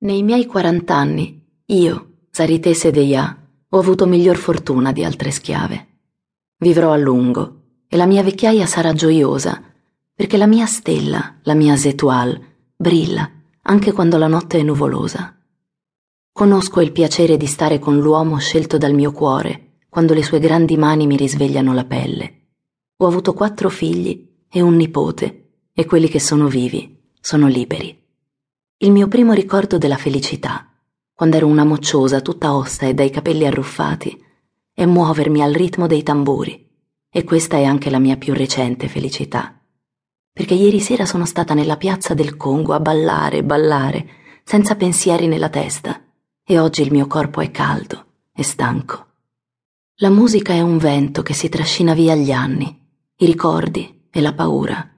Nei miei quarant'anni, io, Sarite Sedeia, ho avuto miglior fortuna di altre schiave. Vivrò a lungo e la mia vecchiaia sarà gioiosa, perché la mia stella, la mia Zetual, brilla anche quando la notte è nuvolosa. Conosco il piacere di stare con l'uomo scelto dal mio cuore, quando le sue grandi mani mi risvegliano la pelle. Ho avuto quattro figli e un nipote, e quelli che sono vivi sono liberi il mio primo ricordo della felicità, quando ero una mocciosa tutta ossa e dai capelli arruffati, è muovermi al ritmo dei tamburi. E questa è anche la mia più recente felicità. Perché ieri sera sono stata nella piazza del Congo a ballare, ballare, senza pensieri nella testa, e oggi il mio corpo è caldo e stanco. La musica è un vento che si trascina via gli anni, i ricordi e la paura,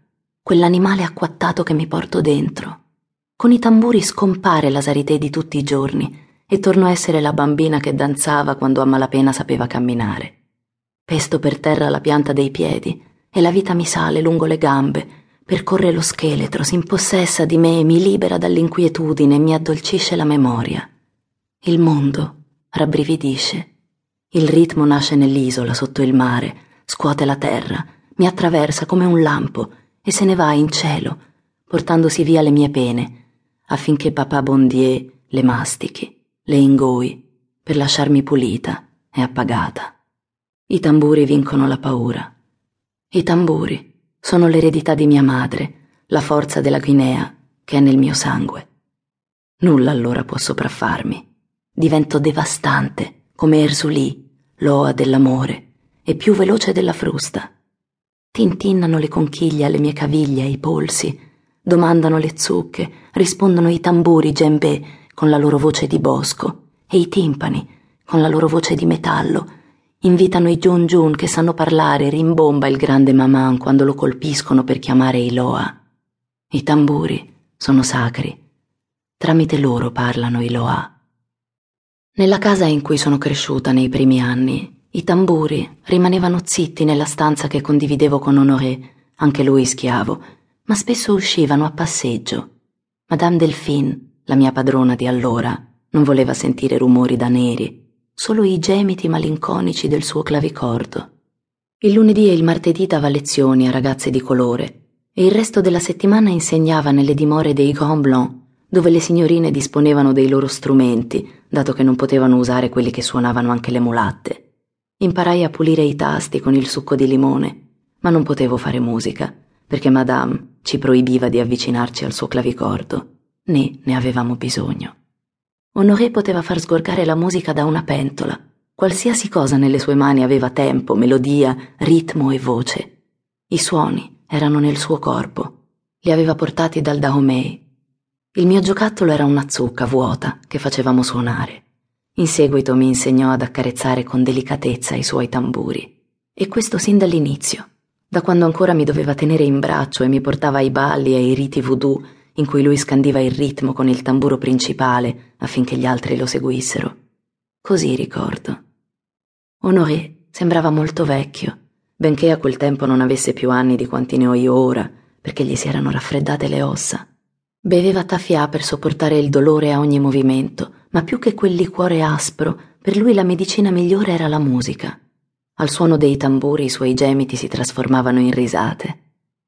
quell'animale acquattato che mi porto dentro con i tamburi scompare la Sarité di tutti i giorni e torno a essere la bambina che danzava quando a malapena sapeva camminare. Pesto per terra la pianta dei piedi e la vita mi sale lungo le gambe, percorre lo scheletro, si impossessa di me, mi libera dall'inquietudine e mi addolcisce la memoria. Il mondo rabbrividisce. Il ritmo nasce nell'isola, sotto il mare, scuote la terra, mi attraversa come un lampo e se ne va in cielo, portandosi via le mie pene affinché papà Bondier le mastichi, le ingoi, per lasciarmi pulita e appagata. I tamburi vincono la paura. I tamburi sono l'eredità di mia madre, la forza della Guinea che è nel mio sangue. Nulla allora può sopraffarmi. Divento devastante, come Ersulì, l'oa dell'amore, e più veloce della frusta. Tintinnano le conchiglie alle mie caviglie e ai polsi, domandano le zucche, rispondono i tamburi djembé con la loro voce di bosco e i timpani con la loro voce di metallo. Invitano i Jun Jun che sanno parlare, rimbomba il grande Maman quando lo colpiscono per chiamare i Loa. I tamburi sono sacri. Tramite loro parlano i Loa. Nella casa in cui sono cresciuta nei primi anni, i tamburi rimanevano zitti nella stanza che condividevo con Honoré, anche lui schiavo, ma spesso uscivano a passeggio. Madame Delphine, la mia padrona di allora, non voleva sentire rumori da neri, solo i gemiti malinconici del suo clavicordo. Il lunedì e il martedì dava lezioni a ragazze di colore e il resto della settimana insegnava nelle dimore dei Grand Blanc, dove le signorine disponevano dei loro strumenti, dato che non potevano usare quelli che suonavano anche le mulatte. Imparai a pulire i tasti con il succo di limone, ma non potevo fare musica perché Madame ci proibiva di avvicinarci al suo clavicordo, né ne avevamo bisogno. Honoré poteva far sgorgare la musica da una pentola. Qualsiasi cosa nelle sue mani aveva tempo, melodia, ritmo e voce. I suoni erano nel suo corpo. Li aveva portati dal Dahomey. Il mio giocattolo era una zucca vuota che facevamo suonare. In seguito mi insegnò ad accarezzare con delicatezza i suoi tamburi. E questo sin dall'inizio da quando ancora mi doveva tenere in braccio e mi portava ai balli e ai riti voodoo in cui lui scandiva il ritmo con il tamburo principale affinché gli altri lo seguissero. Così ricordo. Honoré sembrava molto vecchio, benché a quel tempo non avesse più anni di quanti ne ho io ora, perché gli si erano raffreddate le ossa. Beveva taffia per sopportare il dolore a ogni movimento, ma più che quel liquore aspro, per lui la medicina migliore era la musica. Al suono dei tamburi i suoi gemiti si trasformavano in risate.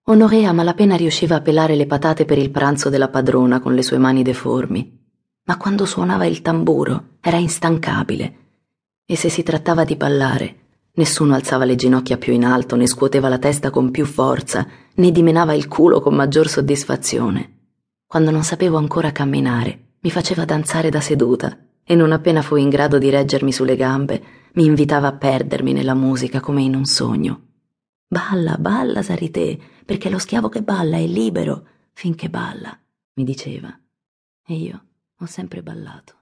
Honoré a malapena riusciva a pelare le patate per il pranzo della padrona con le sue mani deformi, ma quando suonava il tamburo era instancabile. E se si trattava di ballare, nessuno alzava le ginocchia più in alto, né scuoteva la testa con più forza, né dimenava il culo con maggior soddisfazione. Quando non sapevo ancora camminare, mi faceva danzare da seduta e non appena fui in grado di reggermi sulle gambe, mi invitava a perdermi nella musica come in un sogno. Balla, balla, Sarité, perché lo schiavo che balla è libero finché balla, mi diceva. E io ho sempre ballato.